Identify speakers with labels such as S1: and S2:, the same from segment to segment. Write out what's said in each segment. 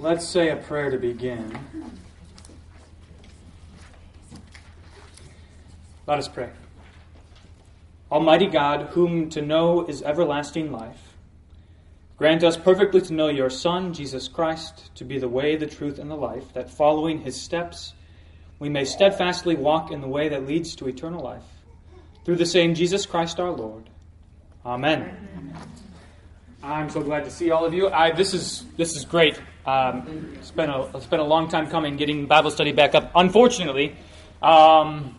S1: Let's say a prayer to begin. Let us pray. Almighty God, whom to know is everlasting life, grant us perfectly to know your Son, Jesus Christ, to be the way, the truth, and the life, that following his steps, we may steadfastly walk in the way that leads to eternal life. Through the same Jesus Christ our Lord. Amen. I'm so glad to see all of you. I, this is this is great. Um, it's been a it's been a long time coming getting Bible study back up. Unfortunately, um,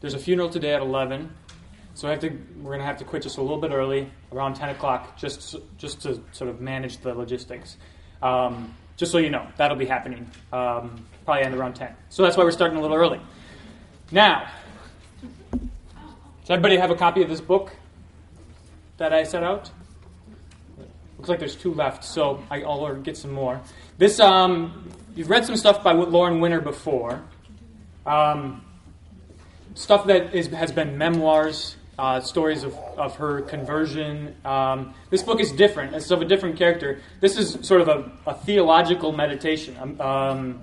S1: there's a funeral today at 11, so I have to we're going to have to quit just a little bit early, around 10 o'clock, just just to sort of manage the logistics. Um, just so you know, that'll be happening um, probably end around 10. So that's why we're starting a little early. Now, does everybody have a copy of this book that I set out? Looks like there's two left, so I'll get some more. This, um, you've read some stuff by Lauren Winner before. Um, stuff that is, has been memoirs, uh, stories of, of her conversion. Um, this book is different. It's of a different character. This is sort of a, a theological meditation. Um, um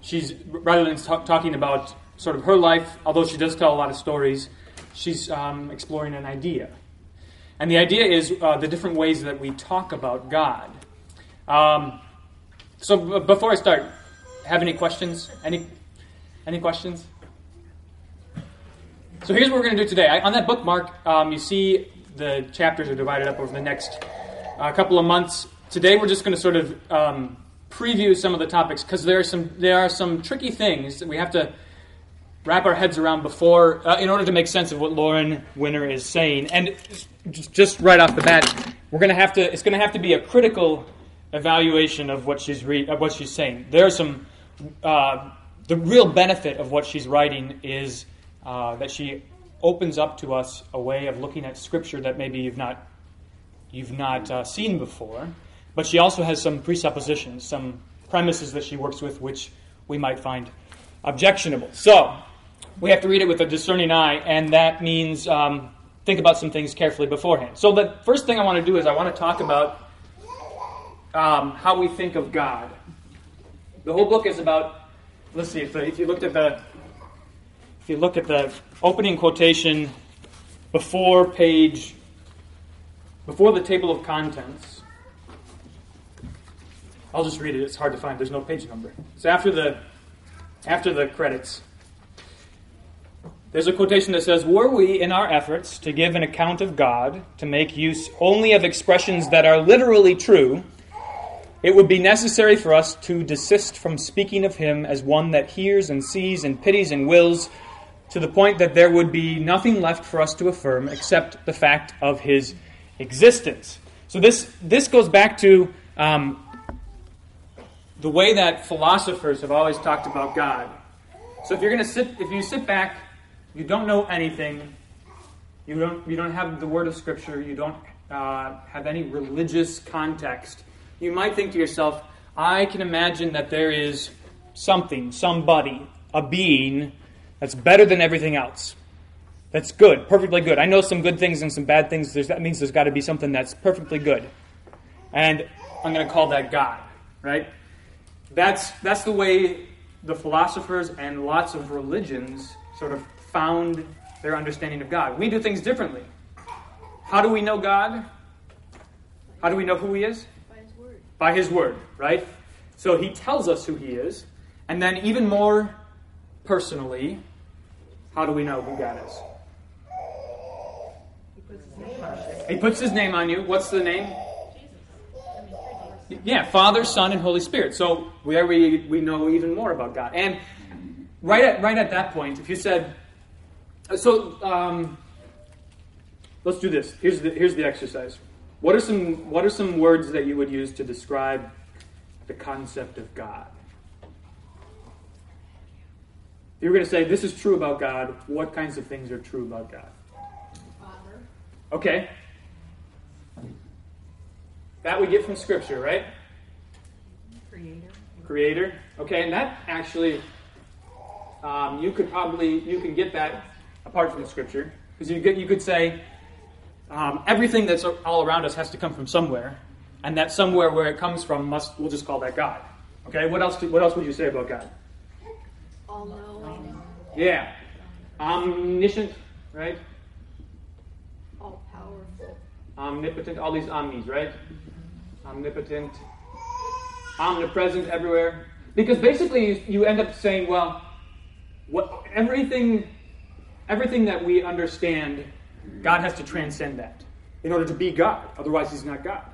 S1: she's, rather than talk, talking about sort of her life, although she does tell a lot of stories, she's um, exploring an idea. And the idea is uh, the different ways that we talk about God. Um, so b- before I start, have any questions? Any any questions? So here's what we're going to do today. I, on that bookmark, um, you see the chapters are divided up over the next uh, couple of months. Today, we're just going to sort of um, preview some of the topics because there are some there are some tricky things that we have to wrap our heads around before, uh, in order to make sense of what Lauren Winner is saying. And just just right off the bat, we're to have to. It's to have to be a critical evaluation of what she's re- of what she's saying. There are some. Uh, the real benefit of what she's writing is uh, that she opens up to us a way of looking at Scripture that maybe you've not you've not uh, seen before. But she also has some presuppositions, some premises that she works with, which we might find objectionable. So we have to read it with a discerning eye, and that means um, think about some things carefully beforehand. So, the first thing I want to do is I want to talk about um, how we think of God. The whole book is about. Let's see if, if you looked at the if you look at the opening quotation before page before the table of contents. I'll just read it. It's hard to find. There's no page number. It's after the after the credits. There's a quotation that says, Were we, in our efforts to give an account of God, to make use only of expressions that are literally true, it would be necessary for us to desist from speaking of Him as one that hears and sees and pities and wills, to the point that there would be nothing left for us to affirm except the fact of His existence. So this, this goes back to um, the way that philosophers have always talked about God. So if you're going to sit, if you sit back you don't know anything, you don't, you don't have the word of Scripture, you don't uh, have any religious context, you might think to yourself, I can imagine that there is something, somebody, a being that's better than everything else. That's good, perfectly good. I know some good things and some bad things. There's, that means there's got to be something that's perfectly good. And I'm going to call that God, right? That's, that's the way the philosophers and lots of religions sort of found their understanding of God. We do things differently. How do we know God? How do we know who He is?
S2: By His Word.
S1: By His Word, right? So He tells us who He is. And then, even more personally, how do we know who God is?
S2: He puts His name on.
S1: He puts His name on you. What's the name?
S2: Jesus.
S1: Yeah, Father, Son, and Holy Spirit. So there we, we know even more about God. And right at, right at that point, if you said, so um, let's do this. Here's the, here's the exercise. What are some what are some words that you would use to describe the concept of God? If you're going to say this is true about God, what kinds of things are true about God?
S2: Father.
S1: Okay. That we get from Scripture, right?
S2: Creator.
S1: Creator. Okay, and that actually, um, you could probably you can get that apart from Scripture because you could, you could say um, everything that's all around us has to come from somewhere, and that somewhere where it comes from must we'll just call that God. Okay, what else? What else would you say about God?
S2: All knowing,
S1: Yeah, omniscient, right?
S2: all powerful.
S1: Omnipotent, all these omnis, right? Omnipotent, omnipresent everywhere. Because basically, you, you end up saying, well, what everything, everything that we understand, God has to transcend that in order to be God. Otherwise, He's not God.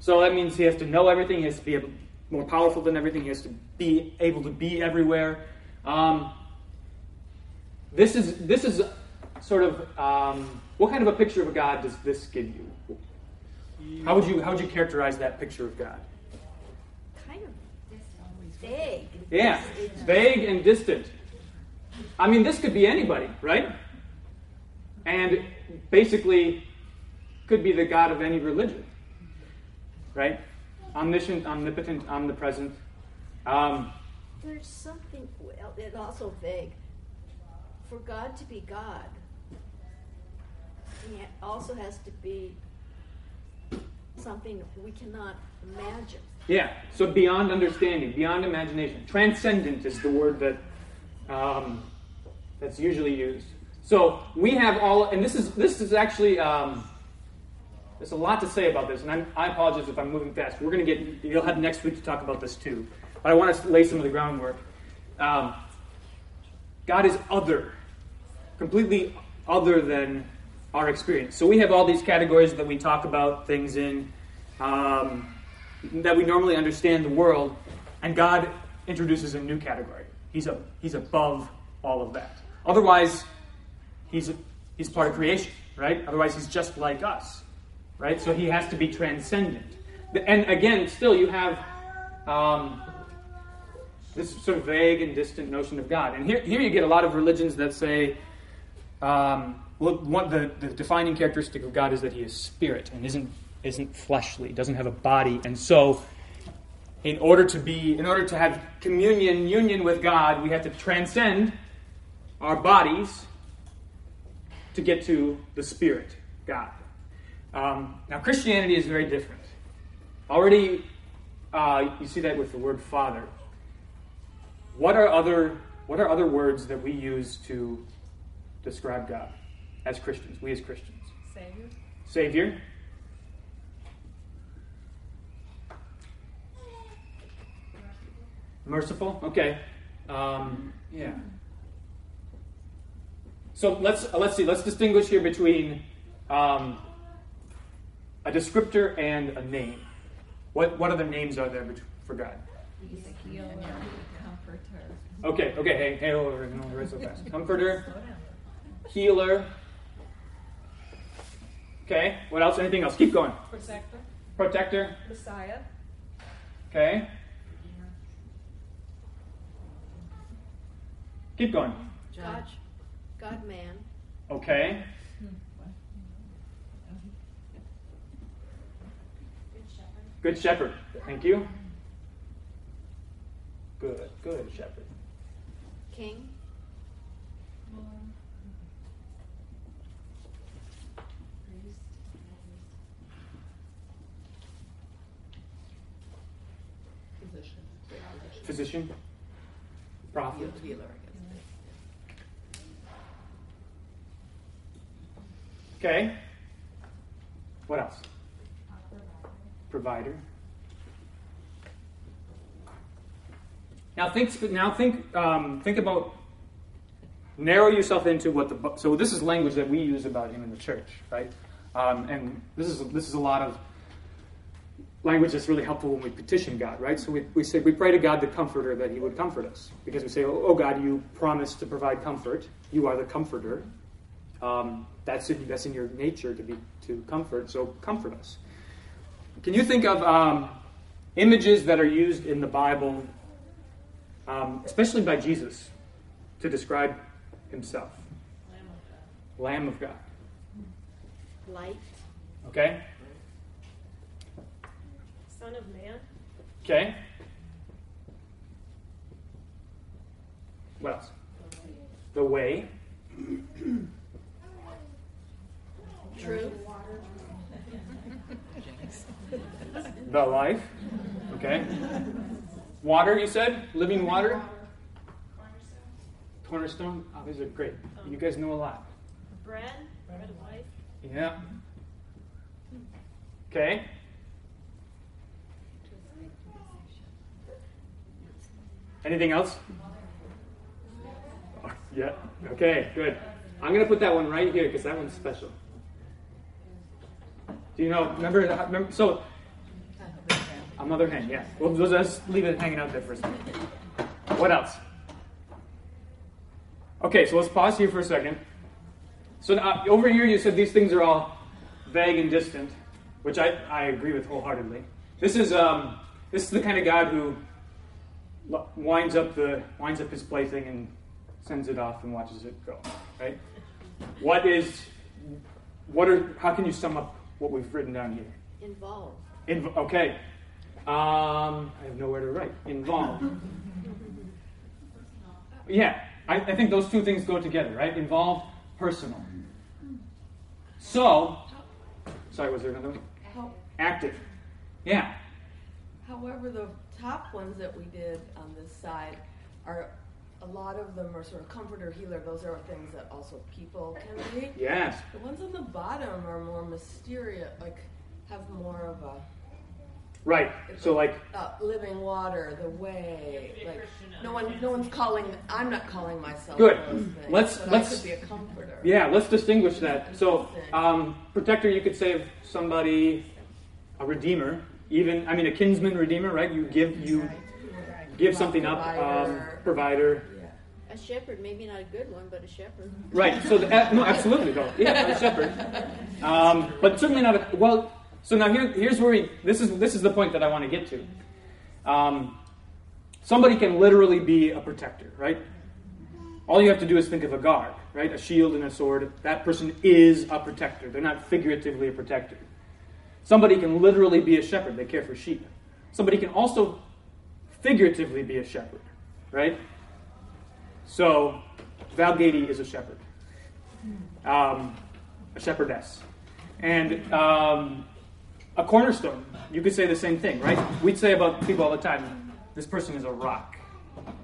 S1: So that means He has to know everything. He has to be able, more powerful than everything. He has to be able to be everywhere. Um, this is this is sort of um, what kind of a picture of a God does this give you? How would you how would you characterize that picture of God?
S2: Kind of vague.
S1: Yeah, vague and distant. I mean, this could be anybody, right? And basically, could be the God of any religion, right? Omniscient, omnipotent, omnipresent. Um,
S2: There's something, well, it's also vague. For God to be God, He also has to be something we cannot imagine.
S1: yeah, so beyond understanding, beyond imagination. Transcendent is the word that um, that's usually used. So we have all, and this is this is actually um, there's a lot to say about this, and I'm, I apologize if I'm moving fast. We're going to get you'll have next week to talk about this too, but I want to lay some of the groundwork. Um, God is other, completely other than our experience. So we have all these categories that we talk about things in. Um, that we normally understand the world, and God introduces a new category. He's a, he's above all of that. Otherwise, he's a, he's part of creation, right? Otherwise, he's just like us, right? So he has to be transcendent. And again, still, you have um, this sort of vague and distant notion of God. And here, here you get a lot of religions that say, um, well, one, the, the defining characteristic of God is that he is spirit and isn't isn't fleshly, doesn't have a body, and so in order to be, in order to have communion, union with God, we have to transcend our bodies to get to the spirit, God. Um, now, Christianity is very different. Already, uh, you see that with the word Father. What are other what are other words that we use to describe God as Christians? We as Christians.
S2: Savior?
S1: Savior. Merciful. Okay. Um, yeah. So let's uh, let's see. Let's distinguish here between um, a descriptor and a name. What what other names are there bet- for God?
S2: He's a healer, comforter.
S1: Okay. Okay. Hey, hey, over. No, right so fast. Comforter, healer. Okay. What else? Anything else? Keep going.
S2: Protector?
S1: Protector.
S2: Messiah?
S1: Okay. Keep going.
S2: God, God man.
S1: Okay. Good shepherd. Thank you. Good, good shepherd.
S2: King? Priest? Position.
S1: Physician. Prophet.
S2: Healer,
S1: Okay. What else? Provider. Now think. Now think. Um, think about. Narrow yourself into what the. So this is language that we use about him in the church, right? Um, and this is this is a lot of language that's really helpful when we petition God, right? So we, we say we pray to God the Comforter that He would comfort us because we say, oh, oh God, you promised to provide comfort. You are the Comforter. Um, that's in, that's in your nature to be to comfort. So comfort us. Can you think of um, images that are used in the Bible, um, especially by Jesus, to describe Himself? Lamb of God.
S2: Light?
S1: Okay.
S2: Son of man?
S1: Okay. What else? The way.
S2: Truth?
S1: The life. Okay. Water, you said? Living water? Cornerstone? Cornerstone? Oh, these are great. You guys know a lot.
S3: Bread, bread of life.
S1: Yeah. Okay. Anything else? Yeah. Okay, good. I'm going to put that one right here because that one's special. You know? Remember? remember so, mother hen. Yeah. We'll, we'll just leave it hanging out there for a second. What else? Okay, so let's pause here for a second. So now, over here, you said these things are all vague and distant, which I, I agree with wholeheartedly. This is um, this is the kind of God who winds up the winds up his plaything and sends it off and watches it go. Right? What is what are how can you sum up what we've written down here?
S2: Involved.
S1: Inv- okay. Um, I have nowhere to write. Involved. yeah, I, I think those two things go together, right? Involved, personal. So, sorry, was there another one?
S4: How-
S1: Active. Yeah.
S4: However, the top ones that we did on this side are a lot of them are sort of comforter, healer. Those are things that also people can be.
S1: Yes.
S4: The ones on the bottom are more mysterious, like have more of a
S1: Right. So, like,
S4: uh, living water, the way. Like no one, no one's calling. I'm not calling myself.
S1: Good.
S4: Those things,
S1: Let's-
S4: but
S1: let's-
S4: I could be a comforter.
S1: yeah, let's distinguish that. So, um, protector, you could say of somebody, a redeemer, even, I mean, a kinsman redeemer, right? You give, you give something up, um,
S4: Provider.
S2: A shepherd, maybe not a good one, but a shepherd.
S1: Right. So the, no, absolutely though. Yeah, a shepherd. Um, but certainly not a well. So now here, here's where we. This is this is the point that I want to get to. Um, somebody can literally be a protector, right? All you have to do is think of a guard, right? A shield and a sword. That person is a protector. They're not figuratively a protector. Somebody can literally be a shepherd. They care for sheep. Somebody can also figuratively be a shepherd, right? So, Val Gady is a shepherd, um, a shepherdess. And um, a cornerstone, you could say the same thing, right? We'd say about people all the time, this person is a rock,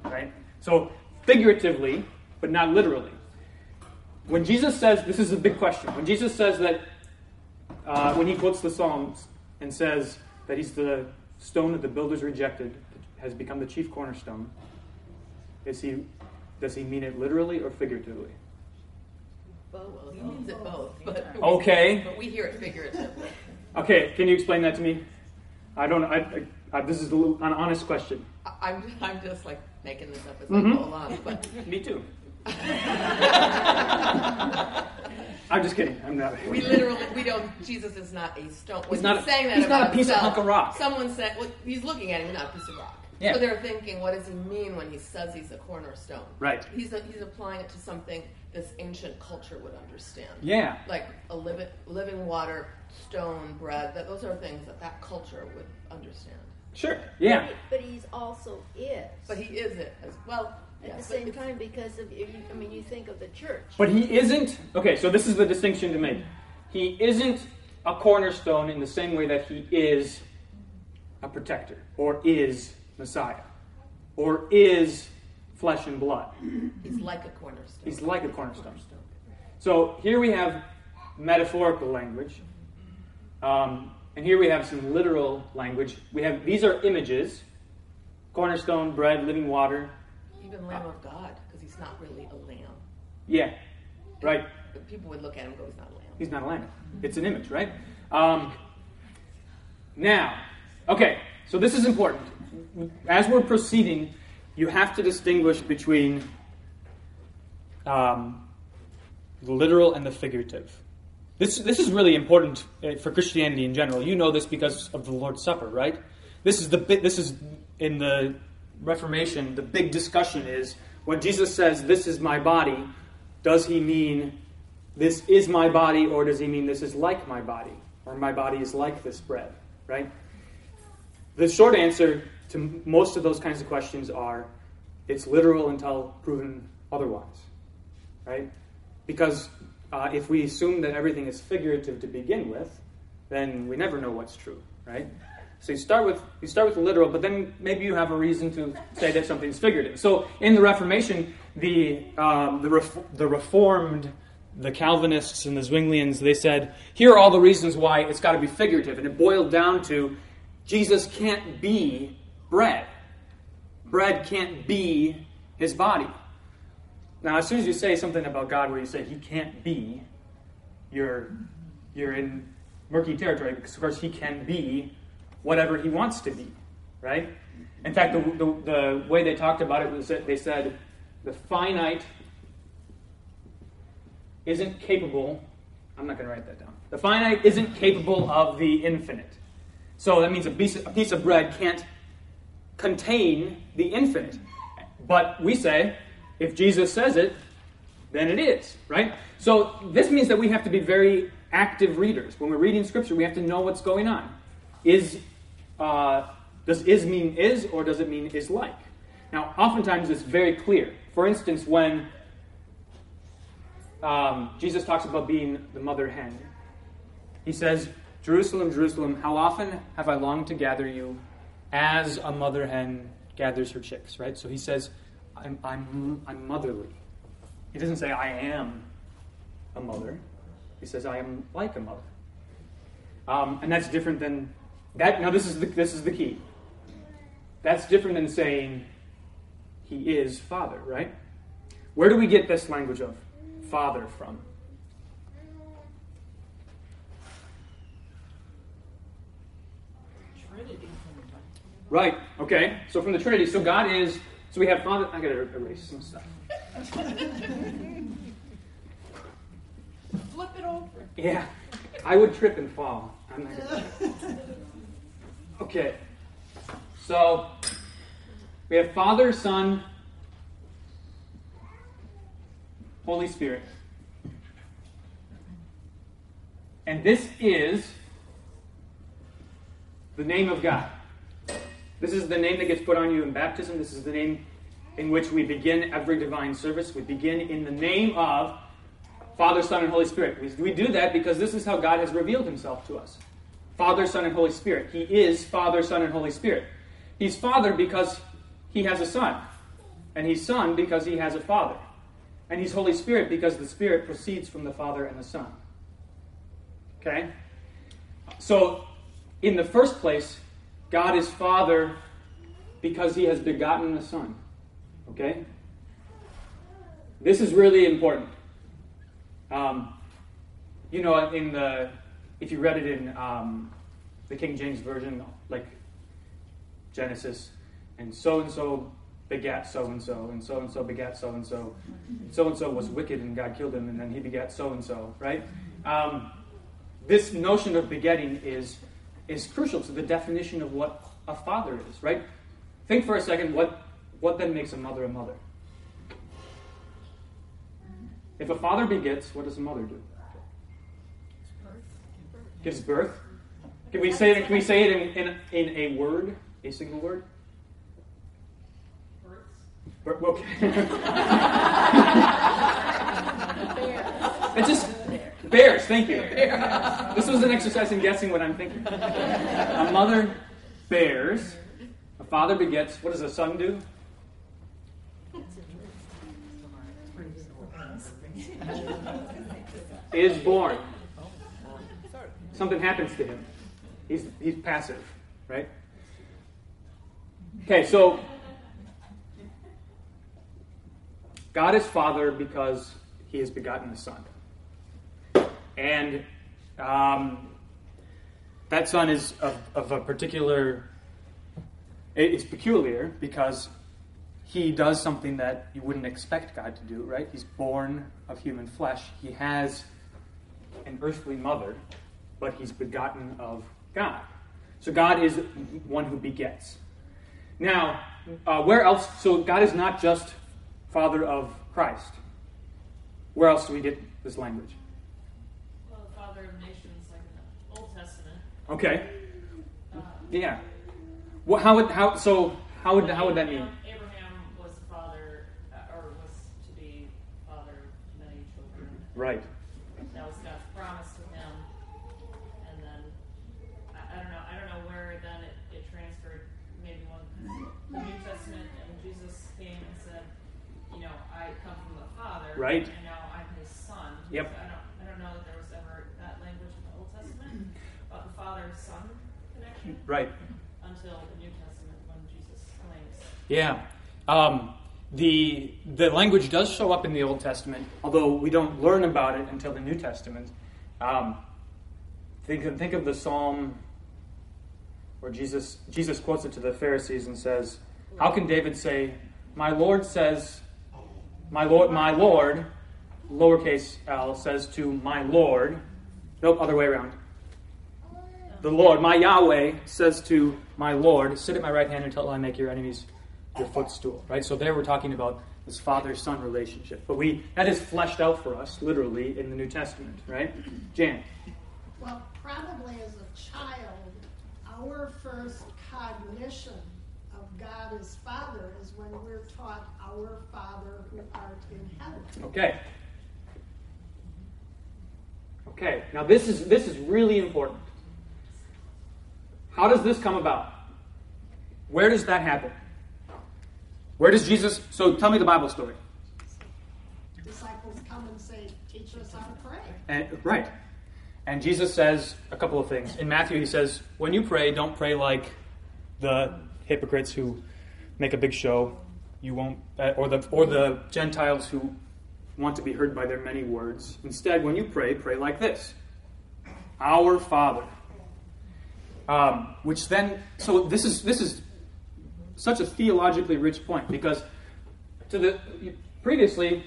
S1: right? So, figuratively, but not literally. When Jesus says, this is a big question, when Jesus says that, uh, when he quotes the Psalms and says that he's the stone that the builders rejected, has become the chief cornerstone, is he, does he mean it literally or figuratively?
S2: Both.
S4: Well, he means it both, but
S1: Okay.
S4: but we hear it figuratively.
S1: Okay, can you explain that to me? I don't. I, I, I this is a little, an honest question.
S4: I- I'm I'm just like making this up as
S1: Mhm.
S4: I go along, but
S1: Me too. I'm just kidding. I'm not.
S4: we literally we don't. Jesus is not a stone. When
S1: He's not
S4: saying that
S1: he's not a piece of hunk of rock.
S4: Someone said well, he's looking at him, not a piece of rock.
S1: Yeah.
S4: So they're thinking, what does he mean when he says he's a cornerstone?
S1: Right.
S4: He's a, he's applying it to something this ancient culture would understand.
S1: Yeah.
S4: Like a living living water, stone, bread. That those are things that that culture would understand.
S1: Sure. Yeah.
S2: But he's also is.
S4: But he is it as well.
S2: at
S4: yes,
S2: the same time, because of, you, I mean, you think of the church.
S1: But he isn't. Okay, so this is the distinction to make. He isn't a cornerstone in the same way that he is a protector, or is Messiah, or is flesh and blood.
S4: He's like a cornerstone.
S1: He's like a cornerstone. So here we have metaphorical language, um, and here we have some literal language. We have these are images: cornerstone, bread, living water.
S4: Even Lamb of God, because he's not really a lamb.
S1: Yeah, right.
S4: But people would look at him and go, he's not a lamb.
S1: He's not a lamb. It's an image, right? Um, now, okay, so this is important. As we're proceeding, you have to distinguish between um, the literal and the figurative. This, this is really important uh, for Christianity in general. You know this because of the Lord's Supper, right? This is the. This is in the Reformation. The big discussion is when Jesus says, "This is my body." Does he mean this is my body, or does he mean this is like my body, or my body is like this bread? Right? The short answer to most of those kinds of questions are it's literal until proven otherwise. Right? Because uh, if we assume that everything is figurative to begin with, then we never know what's true. Right? So you start with you start with the literal, but then maybe you have a reason to say that something's figurative. So in the Reformation, the um, the, ref, the Reformed, the Calvinists and the Zwinglians, they said here are all the reasons why it's got to be figurative, and it boiled down to Jesus can't be bread. Bread can't be his body. Now, as soon as you say something about God where you say he can't be, you're you're in murky territory because, of course, he can be whatever he wants to be, right? In fact, the, the, the way they talked about it was that they said the finite isn't capable. I'm not going to write that down. The finite isn't capable of the infinite. So that means a piece, a piece of bread can't contain the infinite. But we say, if Jesus says it, then it is, right? So this means that we have to be very active readers. When we're reading Scripture, we have to know what's going on. Is uh, does is mean is, or does it mean is like? Now, oftentimes it's very clear. For instance, when um, Jesus talks about being the mother hen, he says, Jerusalem, Jerusalem, how often have I longed to gather you as a mother hen gathers her chicks, right? So he says, I'm, I'm, I'm motherly. He doesn't say, I am a mother. He says, I am like a mother. Um, and that's different than that. Now, this is, the, this is the key. That's different than saying he is father, right? Where do we get this language of father from? Right, okay. So from the Trinity. So God is, so we have Father. I gotta erase some stuff.
S3: Flip it over.
S1: Yeah, I would trip and fall. I'm not gonna. Okay, so we have Father, Son, Holy Spirit. And this is the name of God. This is the name that gets put on you in baptism. This is the name in which we begin every divine service. We begin in the name of Father, Son, and Holy Spirit. We, do that because this is how God has revealed himself to us Father, Son, and Holy Spirit. He is Father, Son, and Holy Spirit. He's Father because he has a Son, and he's Son because he has a Father. And he's Holy Spirit because the Spirit proceeds from the Father and the Son. Okay? So, in the first place, God is Father because he has begotten a Son. Okay? This is really important. Um, you know, in the if you read it in um, the King James version, like Genesis, and so and so begat so and so, and so and so begat so and so, so and so was wicked and God killed him, and then he begat so and so, right? Um, this notion of begetting is is crucial to the definition of what a father is, right? Think for a second what what then makes a mother a mother? If a father begets, what does a mother do? Gives birth. Can we say it? Can we say it in, in, in a word, a single word? Bir- Okay. it just bears. Thank you. This was an exercise in guessing what I'm thinking. A mother bears. A father begets. What does a son do? Is born. Something happens to him. He's, he's passive, right? Okay, so God is Father because He has begotten the Son. And um, that Son is of, of a particular, it's peculiar because He does something that you wouldn't expect God to do, right? He's born of human flesh. He has an earthly mother, but He's begotten of God. So God is one who begets. Now, uh, where else? So God is not just Father of Christ. Where else do we get this language? Okay. Yeah. What? How would how? So how would how would that mean?
S3: Abraham was the father, uh, or was to be father of many children.
S1: Right.
S3: That was God's promise to him, and then I, I don't know. I don't know where then it, it transferred. Maybe one the New
S1: Testament,
S3: and Jesus came and said, you know, I come from the Father. Right.
S1: Right.
S3: until the New Testament when Jesus claims.
S1: Yeah. Um, the the language does show up in the Old Testament, although we don't learn about it until the New Testament. Um, think of, think of the psalm where Jesus Jesus quotes it to the Pharisees and says, "How can David say, my Lord says, my Lord, my Lord, lowercase l says to my Lord, nope, other way around. The Lord, my Yahweh, says to my Lord, sit at my right hand until I make your enemies your footstool. Right? So there we're talking about this father-son relationship. But we that is fleshed out for us, literally, in the New Testament, right? Jan.
S5: Well, probably as a child, our first cognition of God as Father is when we're taught, Our Father who art in heaven.
S1: Okay. Okay. Now this is this is really important. How does this come about? Where does that happen? Where does Jesus so tell me the Bible story.
S5: Disciples come and say, Teach us how to pray.
S1: And, right. And Jesus says a couple of things. In Matthew, he says, when you pray, don't pray like the hypocrites who make a big show. You won't, uh, or the or the Gentiles who want to be heard by their many words. Instead, when you pray, pray like this: Our Father. Um, which then, so this is this is such a theologically rich point because to the previously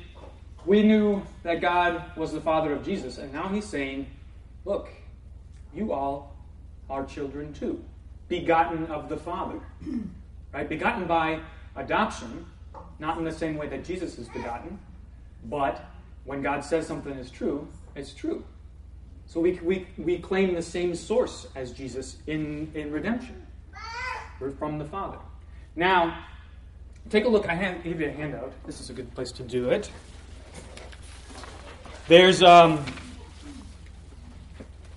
S1: we knew that God was the father of Jesus, and now he's saying, Look, you all are children too, begotten of the Father. Right? Begotten by adoption, not in the same way that Jesus is begotten, but when God says something is true, it's true. So we, we, we claim the same source as Jesus in, in redemption. We're from the Father. Now, take a look. I have, give you a handout. This is a good place to do it. There's um,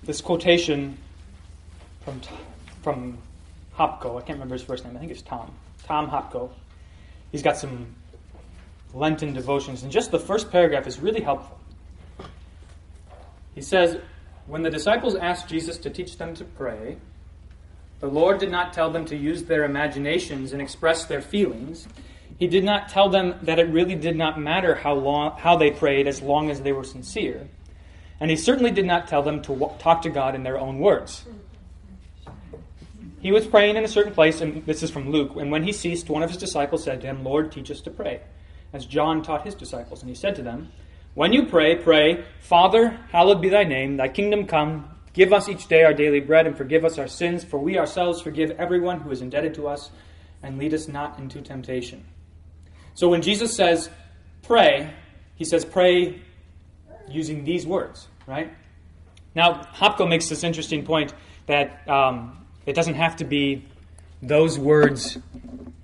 S1: this quotation from from Hopko. I can't remember his first name. I think it's Tom. Tom Hopko. He's got some Lenten devotions, and just the first paragraph is really helpful. He says, When the disciples asked Jesus to teach them to pray, the Lord did not tell them to use their imaginations and express their feelings. He did not tell them that it really did not matter how, long, how they prayed as long as they were sincere. And he certainly did not tell them to w- talk to God in their own words. He was praying in a certain place, and this is from Luke, and when he ceased, one of his disciples said to him, Lord, teach us to pray, as John taught his disciples. And he said to them, When you pray, pray, Father, hallowed be thy name, thy kingdom come. Give us each day our daily bread, and forgive us our sins, for we ourselves forgive everyone who is indebted to us, and lead us not into temptation. So when Jesus says, pray, he says, pray using these words, right? Now, Hopko makes this interesting point that um, it doesn't have to be those words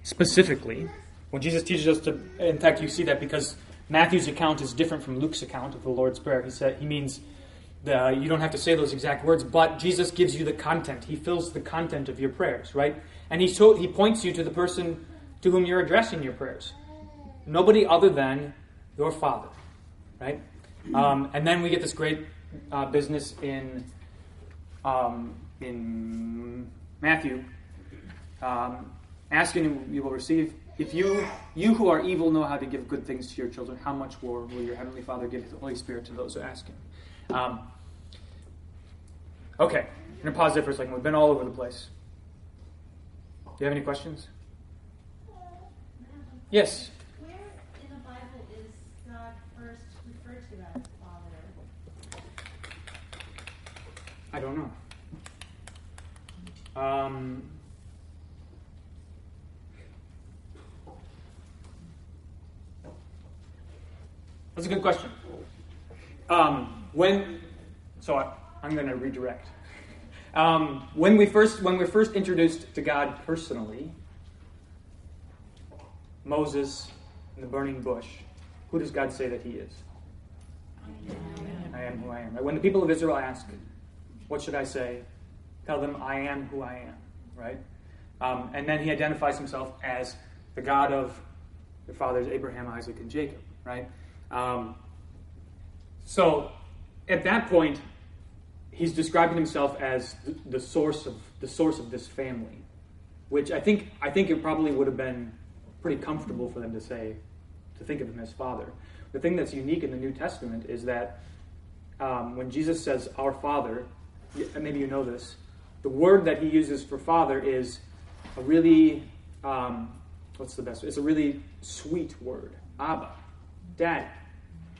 S1: specifically. When Jesus teaches us to, in fact, you see that because Matthew's account is different from Luke's account of the Lord's Prayer. He said he means the, you don't have to say those exact words, but Jesus gives you the content. He fills the content of your prayers, right? And he he points you to the person to whom you're addressing your prayers. Nobody other than your Father, right? Um, and then we get this great uh, business in um, in Matthew. Um, asking you will receive. If you you who are evil know how to give good things to your children, how much more will your heavenly Father give His Holy Spirit to those who ask Him? Um, okay, I'm gonna pause there for a second. We've been all over the place. Do you have any questions? Yes.
S6: Where in the Bible is God first referred to as Father?
S1: I don't know. Um, that's a good question. Um, when, so I, I'm going to redirect. Um, when we first when we're first introduced to God personally, Moses in the burning bush, who does God say that He is? I am who I am. Right? When the people of Israel ask, what should I say? Tell them, I am who I am, right? Um, and then he identifies himself as the God of Their fathers Abraham, Isaac, and Jacob, right? Um, so at that point, he's describing himself as the, source of the source of this family, which I think I think it probably would have been pretty comfortable for them to say to think of him as father. The thing that's unique in the New Testament is that um, when Jesus says "Our Father," maybe you know this, the word that he uses for father is a really um, what's the best? It's a really sweet word, Abba, Dad,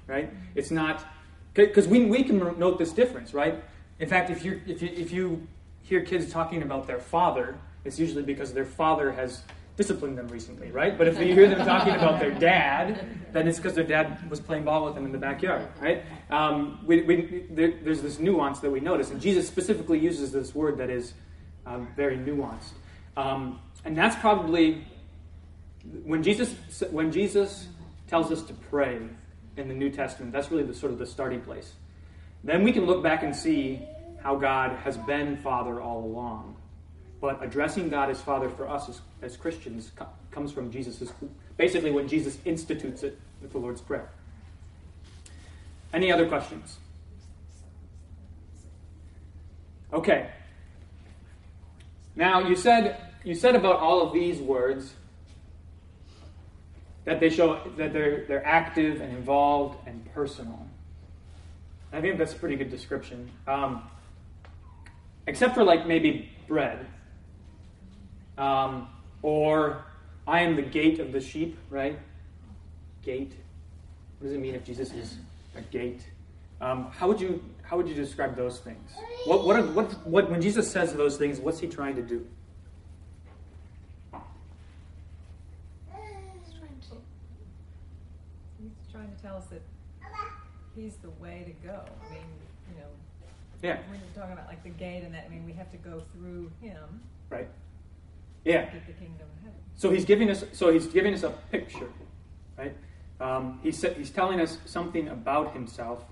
S1: right? It's not because we, we can note this difference, right? In fact, if you if you if you hear kids talking about their father, it's usually because their father has disciplined them recently, right? But if you hear them talking about their dad, then it's because their dad was playing ball with them in the backyard, right? Um, we, we, there, there's this nuance that we notice, and Jesus specifically uses this word that is um, very nuanced, um, and that's probably when Jesus when Jesus tells us to pray in the New Testament. That's really the sort of the starting place. Then we can look back and see how God has been Father all along. But addressing God as Father for us as, as Christians co- comes from Jesus. Basically, when Jesus institutes it with the Lord's Prayer. Any other questions? Okay. Now you said you said about all of these words that they show that they're they're active and involved and personal. I think that's a pretty good description. Um, except for like maybe bread, um, or I am the gate of the sheep, right? Gate. What does it mean if Jesus is a gate? Um, how would you how would you describe those things? What what, what what when Jesus says those things, what's he trying to do?
S7: trying to tell us that he's the way to go. I mean, you know,
S1: Yeah.
S7: when you're talking about like the gate and that, I mean, we have to go through him
S1: Right.
S7: to
S1: Yeah.
S7: get the kingdom of heaven.
S1: So he's giving us. So he's giving us a picture, right? Um, he's he's telling us something about himself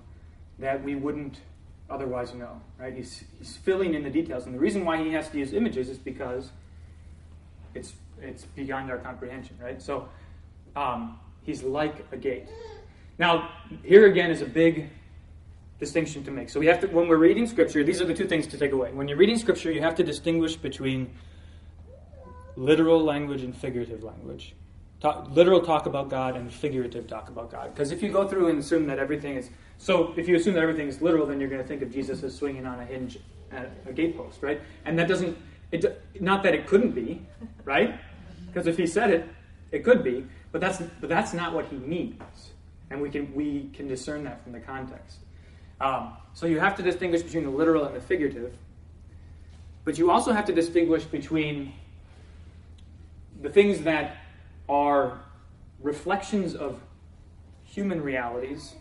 S1: that we wouldn't otherwise know, right? He's he's filling in the details, and the reason why he has to use images is because it's it's beyond our comprehension, right? So um, he's like a gate. Now here again is a big distinction to make. So we have to when we're reading scripture, these are the two things to take away. When you're reading scripture, you have to distinguish between literal language and figurative language. Talk, literal talk about God and figurative talk about God. Because if you go through and assume that everything is so, if you assume that everything is literal, then you're going to think of Jesus as swinging on a hinge at a gatepost, right? And that doesn't. It, not that it couldn't be, right? Because if he said it, it could be. But that's but that's not what he means, and we can we can discern that from the context. Um, so you have to distinguish between the literal and the figurative. But you also have to distinguish between the things that are reflections of human realities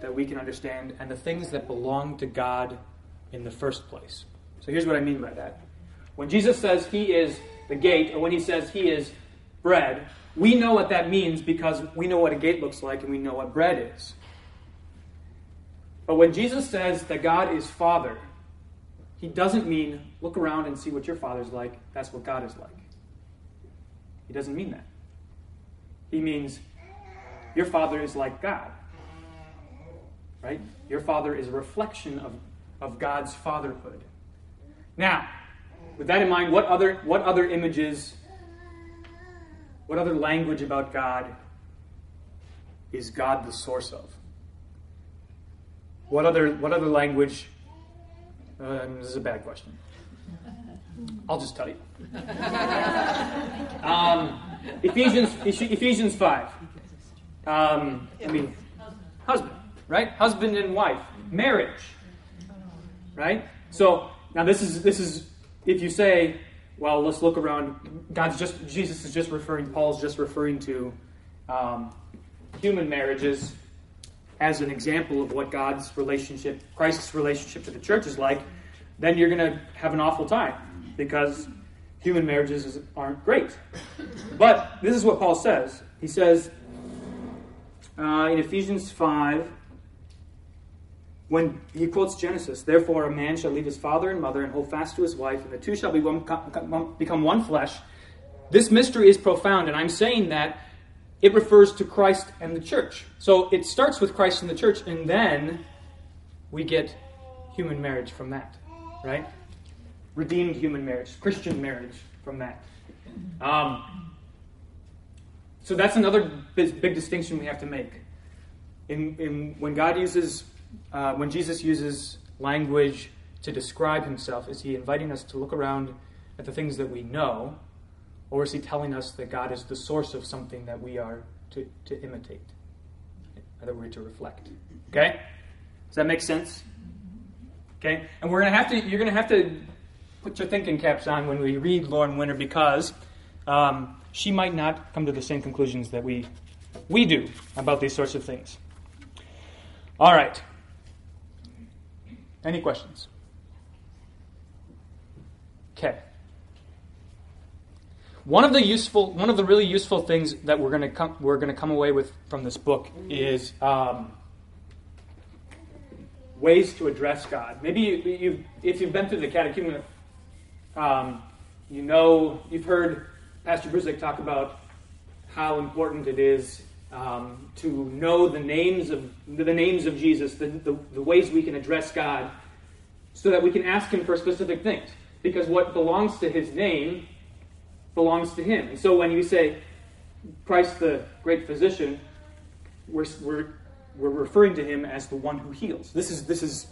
S1: that we can understand and the things that belong to God in the first place. So here's what I mean by that. When Jesus says he is the gate, or when he says he is bread, we know what that means because we know what a gate looks like and we know what bread is. But when Jesus says that God is Father, he doesn't mean look around and see what your father's like. That's what God is like. He doesn't mean that. He means your father is like God. Right? Your father is a reflection of, of God's fatherhood. Now, with that in mind, what other what other images, what other language about God is God the source of? What other what other language? Um, this is a bad question. I'll just tell you. Um, Ephesians Ephesians five. Um, I mean, husband, right? Husband and wife, marriage, right? So now this is this is if you say, well, let's look around. God's just Jesus is just referring. Paul's just referring to um, human marriages as an example of what God's relationship, Christ's relationship to the church is like. Then you're going to have an awful time because human marriages aren't great. But this is what Paul says. He says uh, in Ephesians 5, when he quotes Genesis, therefore a man shall leave his father and mother and hold fast to his wife, and the two shall become one flesh. This mystery is profound, and I'm saying that it refers to Christ and the church. So it starts with Christ and the church, and then we get human marriage from that, right? Redeemed human marriage, Christian marriage from that. Um, so that's another big, big, distinction we have to make. In, in when God uses, uh, when Jesus uses language to describe himself, is he inviting us to look around at the things that we know, or is he telling us that God is the source of something that we are to, to imitate, that we're to reflect? Okay? Does that make sense? Okay? And we're gonna have to you're gonna have to put your thinking caps on when we read Lauren Winner because um, she might not come to the same conclusions that we we do about these sorts of things. All right. Any questions? Okay. One of the useful, one of the really useful things that we're going to come, we're to come away with from this book is um, ways to address God. Maybe you, you, if you've been through the catechumen, um, you know you've heard Pastor Brzick talk about how important it is um, to know the names of the names of Jesus, the, the, the ways we can address God, so that we can ask Him for specific things. Because what belongs to His name belongs to Him. And so when you say Christ the great physician, we're, we're, we're referring to Him as the one who heals. This is, this is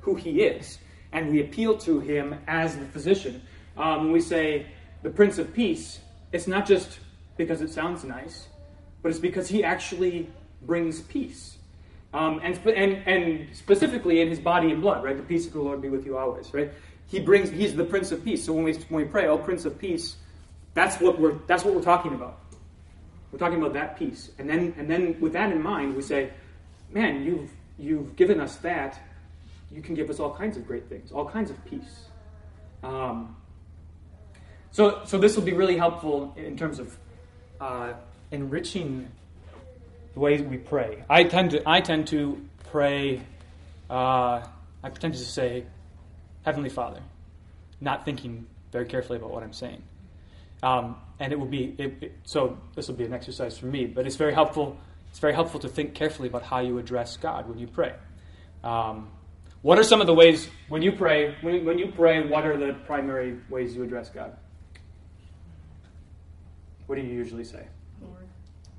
S1: who He is. And we appeal to Him as the physician. Um, when we say the Prince of Peace, it's not just because it sounds nice but it's because he actually brings peace. Um, and, and, and specifically in his body and blood, right? The peace of the Lord be with you always, right? He brings, he's the Prince of Peace. So when we, when we pray, oh, Prince of Peace, that's what we're, that's what we're talking about. We're talking about that peace. And then, and then with that in mind, we say, man, you've, you've given us that. You can give us all kinds of great things, all kinds of peace. Um, so, so this will be really helpful in terms of uh, enriching the way we pray. I tend to, I tend to pray, uh, I tend to say, Heavenly Father, not thinking very carefully about what I'm saying. Um, and it will be, it, it, so this will be an exercise for me, but it's very helpful. It's very helpful to think carefully about how you address God when you pray. Um, what are some of the ways when you pray? When, when you pray, what are the primary ways you address God? What do you usually say?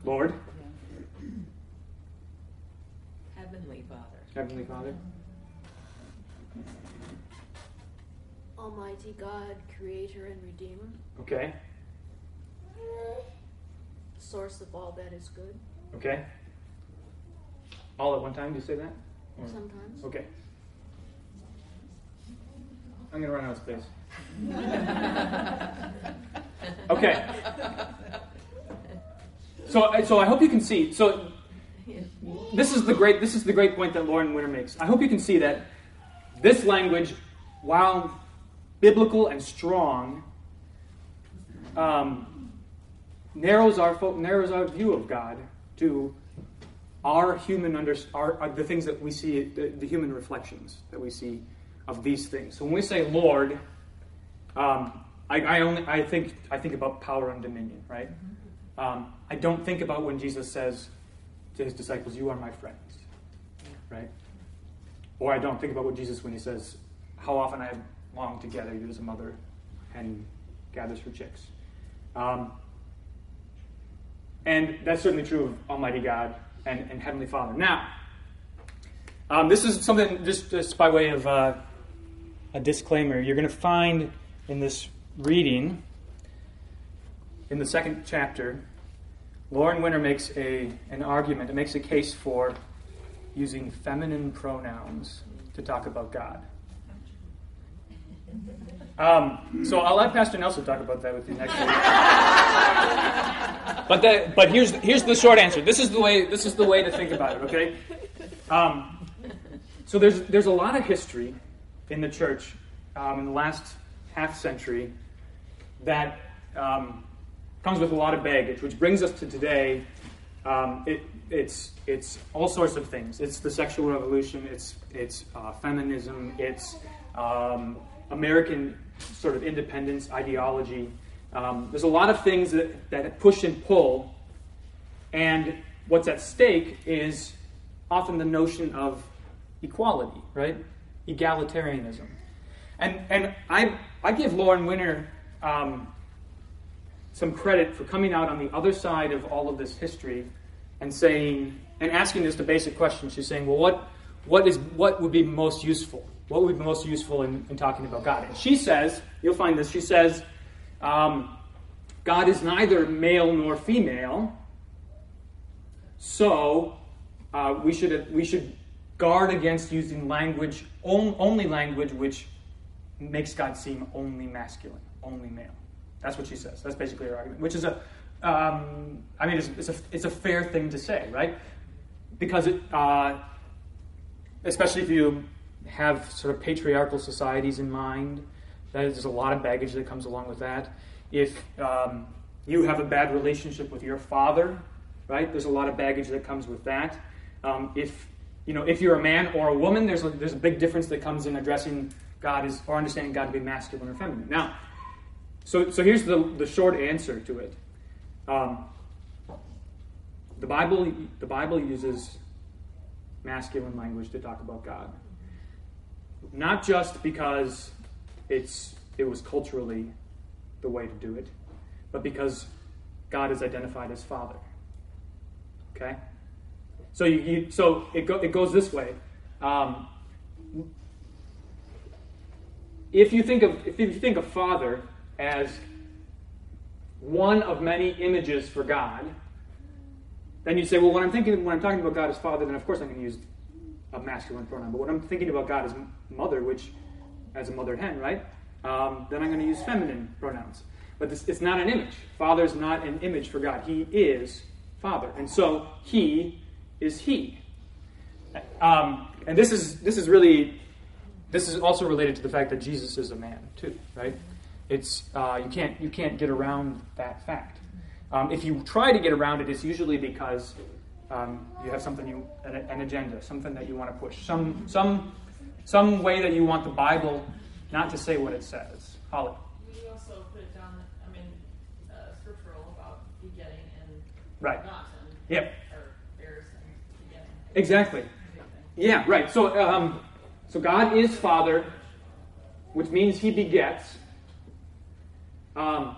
S1: Lord.
S4: Heavenly Father.
S1: Heavenly Father.
S2: Almighty God, Creator and Redeemer.
S1: Okay.
S2: Source of all that is good.
S1: Okay. All at one time, do you say that?
S2: Or Sometimes.
S1: Okay. I'm going to run out of space. okay. So, so I hope you can see. So, this is the great this is the great point that Lauren Winner makes. I hope you can see that this language, while biblical and strong, um, narrows our fo- narrows our view of God to our human under our, our, the things that we see the, the, human reflections that we see of these things. So when we say Lord, um, I, I, only I think I think about power and dominion, right? Um, I don't think about when Jesus says to his disciples, You are my friends. Right? Or I don't think about what Jesus when he says, How often I have longed to gather you as a mother and gathers her chicks. Um, and that's certainly true of Almighty God and, and Heavenly Father. Now, um, this is something just, just by way of uh, a disclaimer. You're going to find in this reading in the second chapter, Lauren Winner makes a, an argument, it makes a case for using feminine pronouns to talk about God. Um, so I'll let Pastor Nelson talk about that with you next week. but the, but here's here's the short answer. This is the way this is the way to think about it. Okay. Um, so there's there's a lot of history in the church um, in the last half century that um, comes with a lot of baggage, which brings us to today. Um, it, it's it's all sorts of things. It's the sexual revolution. It's it's uh, feminism. It's um, American sort of independence ideology. Um, there's a lot of things that, that push and pull And what's at stake is often the notion of equality, right? Egalitarianism. And, and I, I give Lauren Winner um, some credit for coming out on the other side of all of this history and saying, and asking just a basic question. She's saying, well, what, what, is, what would be most useful? What would be most useful in, in talking about God? And she says, you'll find this, she says, um, God is neither male nor female, so uh, we, should, we should guard against using language, only language which makes God seem only masculine, only male. That's what she says. That's basically her argument, which is a, um, I mean, it's, it's, a, it's a fair thing to say, right? Because it, uh, especially if you have sort of patriarchal societies in mind, there's a lot of baggage that comes along with that. If um, you have a bad relationship with your father, right? There's a lot of baggage that comes with that. Um, if you know, if you're a man or a woman, there's a, there's a big difference that comes in addressing God as or understanding God to be masculine or feminine. Now, so so here's the the short answer to it. Um, the Bible the Bible uses masculine language to talk about God, not just because it's it was culturally the way to do it, but because God is identified as Father. Okay? So, you, you so it, go, it goes this way. Um, if you think of if you think of Father as one of many images for God, then you say, well, when I'm thinking when I'm talking about God as Father, then of course I'm going to use a masculine pronoun. But when I'm thinking about God as Mother, which as a mother hen, right? Um, then I'm going to use feminine pronouns. But this, it's not an image. Father is not an image for God. He is Father, and so He is He. Um, and this is this is really this is also related to the fact that Jesus is a man too, right? It's uh, you can't you can't get around that fact. Um, if you try to get around it, it's usually because um, you have something you an, an, agenda, something that you want to push, some some some way that you want the Bible not to say what it says. Holly.
S3: We also put it down. I mean, uh, scriptural about begetting and
S1: right.
S3: not and
S1: yep.
S3: and begetting.
S1: Exactly. Yeah. Right. So um, so God is Father, which means He begets. Um,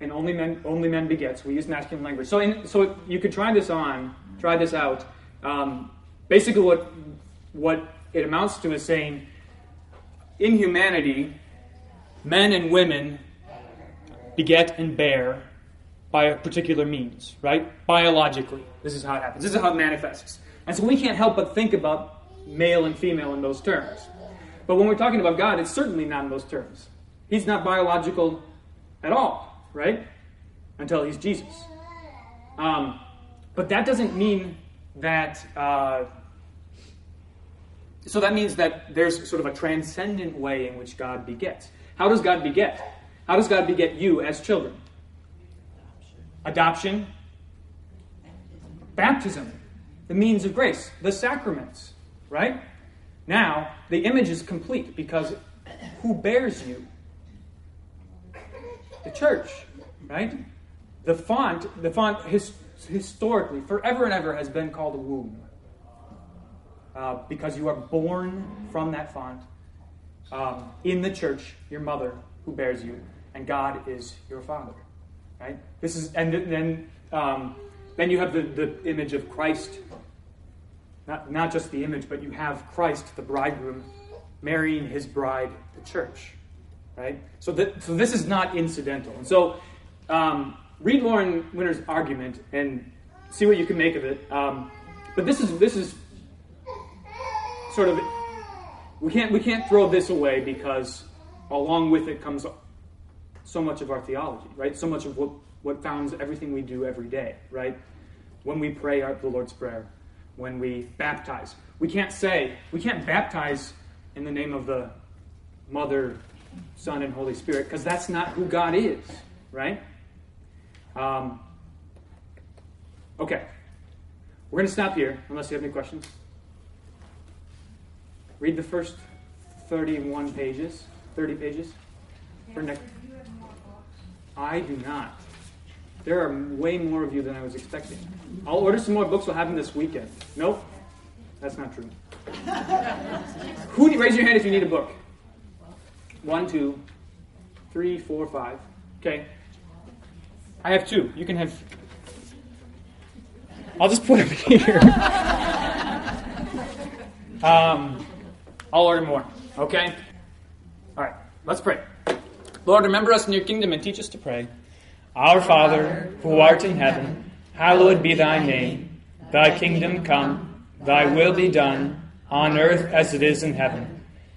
S1: and only men only men begets. We use masculine language. So in, so you could try this on, try this out. Um, basically, what what it amounts to is saying, in humanity, men and women beget and bear by a particular means, right? Biologically, this is how it happens. This is how it manifests. And so we can't help but think about male and female in those terms. But when we're talking about God, it's certainly not in those terms. He's not biological at all, right? Until he's Jesus. Um, but that doesn't mean that. Uh, so that means that there's sort of a transcendent way in which God begets. How does God beget? How does God beget you as children? Adoption, baptism, the means of grace, the sacraments, right? Now, the image is complete because who bears you? Church, right? The font, the font his, historically, forever and ever, has been called a womb. Uh, because you are born from that font um, in the church, your mother who bears you, and God is your father. Right? This is, and then um, then you have the, the image of Christ. Not, not just the image, but you have Christ, the bridegroom, marrying his bride, the church. Right? So, that, so this is not incidental. And so um, read Lauren Winner's argument and see what you can make of it. Um, but this is this is sort of we can't we can't throw this away because along with it comes so much of our theology, right? So much of what what founds everything we do every day, right? When we pray our, the Lord's Prayer, when we baptize, we can't say we can't baptize in the name of the Mother, Son, and Holy Spirit because that's not who God is, right? Um, okay, we're going to stop here unless you have any questions. Read the first 31 pages, 30 pages. For next. I do not. There are way more of you than I was expecting. I'll order some more books. We'll have them this weekend. Nope, that's not true. Who raise your hand if you need a book? One, two, three, four, five. Okay. I have two. You can have. I'll just put them here. um, I'll order more. Okay. All right. Let's pray. Lord, remember us in your kingdom and teach us to pray. Our Father, who art in heaven, hallowed be thy name. Thy kingdom come, thy will be done, on earth as it is in heaven.